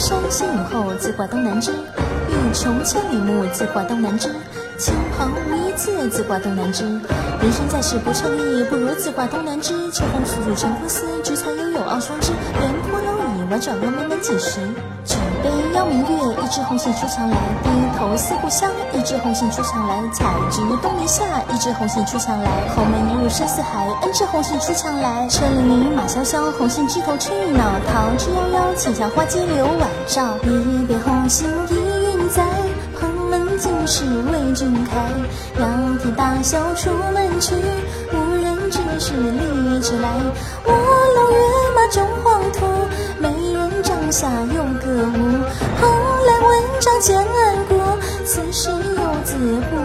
山西影后，自挂东南枝；欲穷千里目，自挂东南枝。青袍无一字，自挂东南枝。人生在世不称意，不如自挂东南枝。秋风诉诉沉浮丝，菊残犹有傲霜枝。廉颇蝼蚁，万丈龙门能几时？举杯邀明月，一枝红杏出墙来。低头思故乡，一枝红杏出墙来。采菊东篱下，一枝红杏出墙来。鸿门一入深似海，恩知红杏出墙来。车辚辚，马萧萧，红杏枝头春意闹。桃之夭夭，浅笑花间柳晚照。一别红杏一韵在。蓬门尽是为君开，仰天大笑出门去，无人知是荔枝来。卧龙跃马终黄土，美人帐下有歌舞。后来闻章建安国，此时游子不。